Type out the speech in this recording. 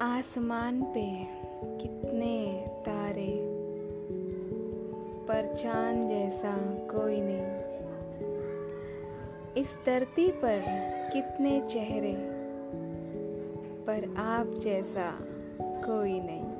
आसमान पे कितने तारे, पर चाँद जैसा कोई नहीं। इस धरती पर कितने चेहरे, पर आप जैसा कोई नहीं।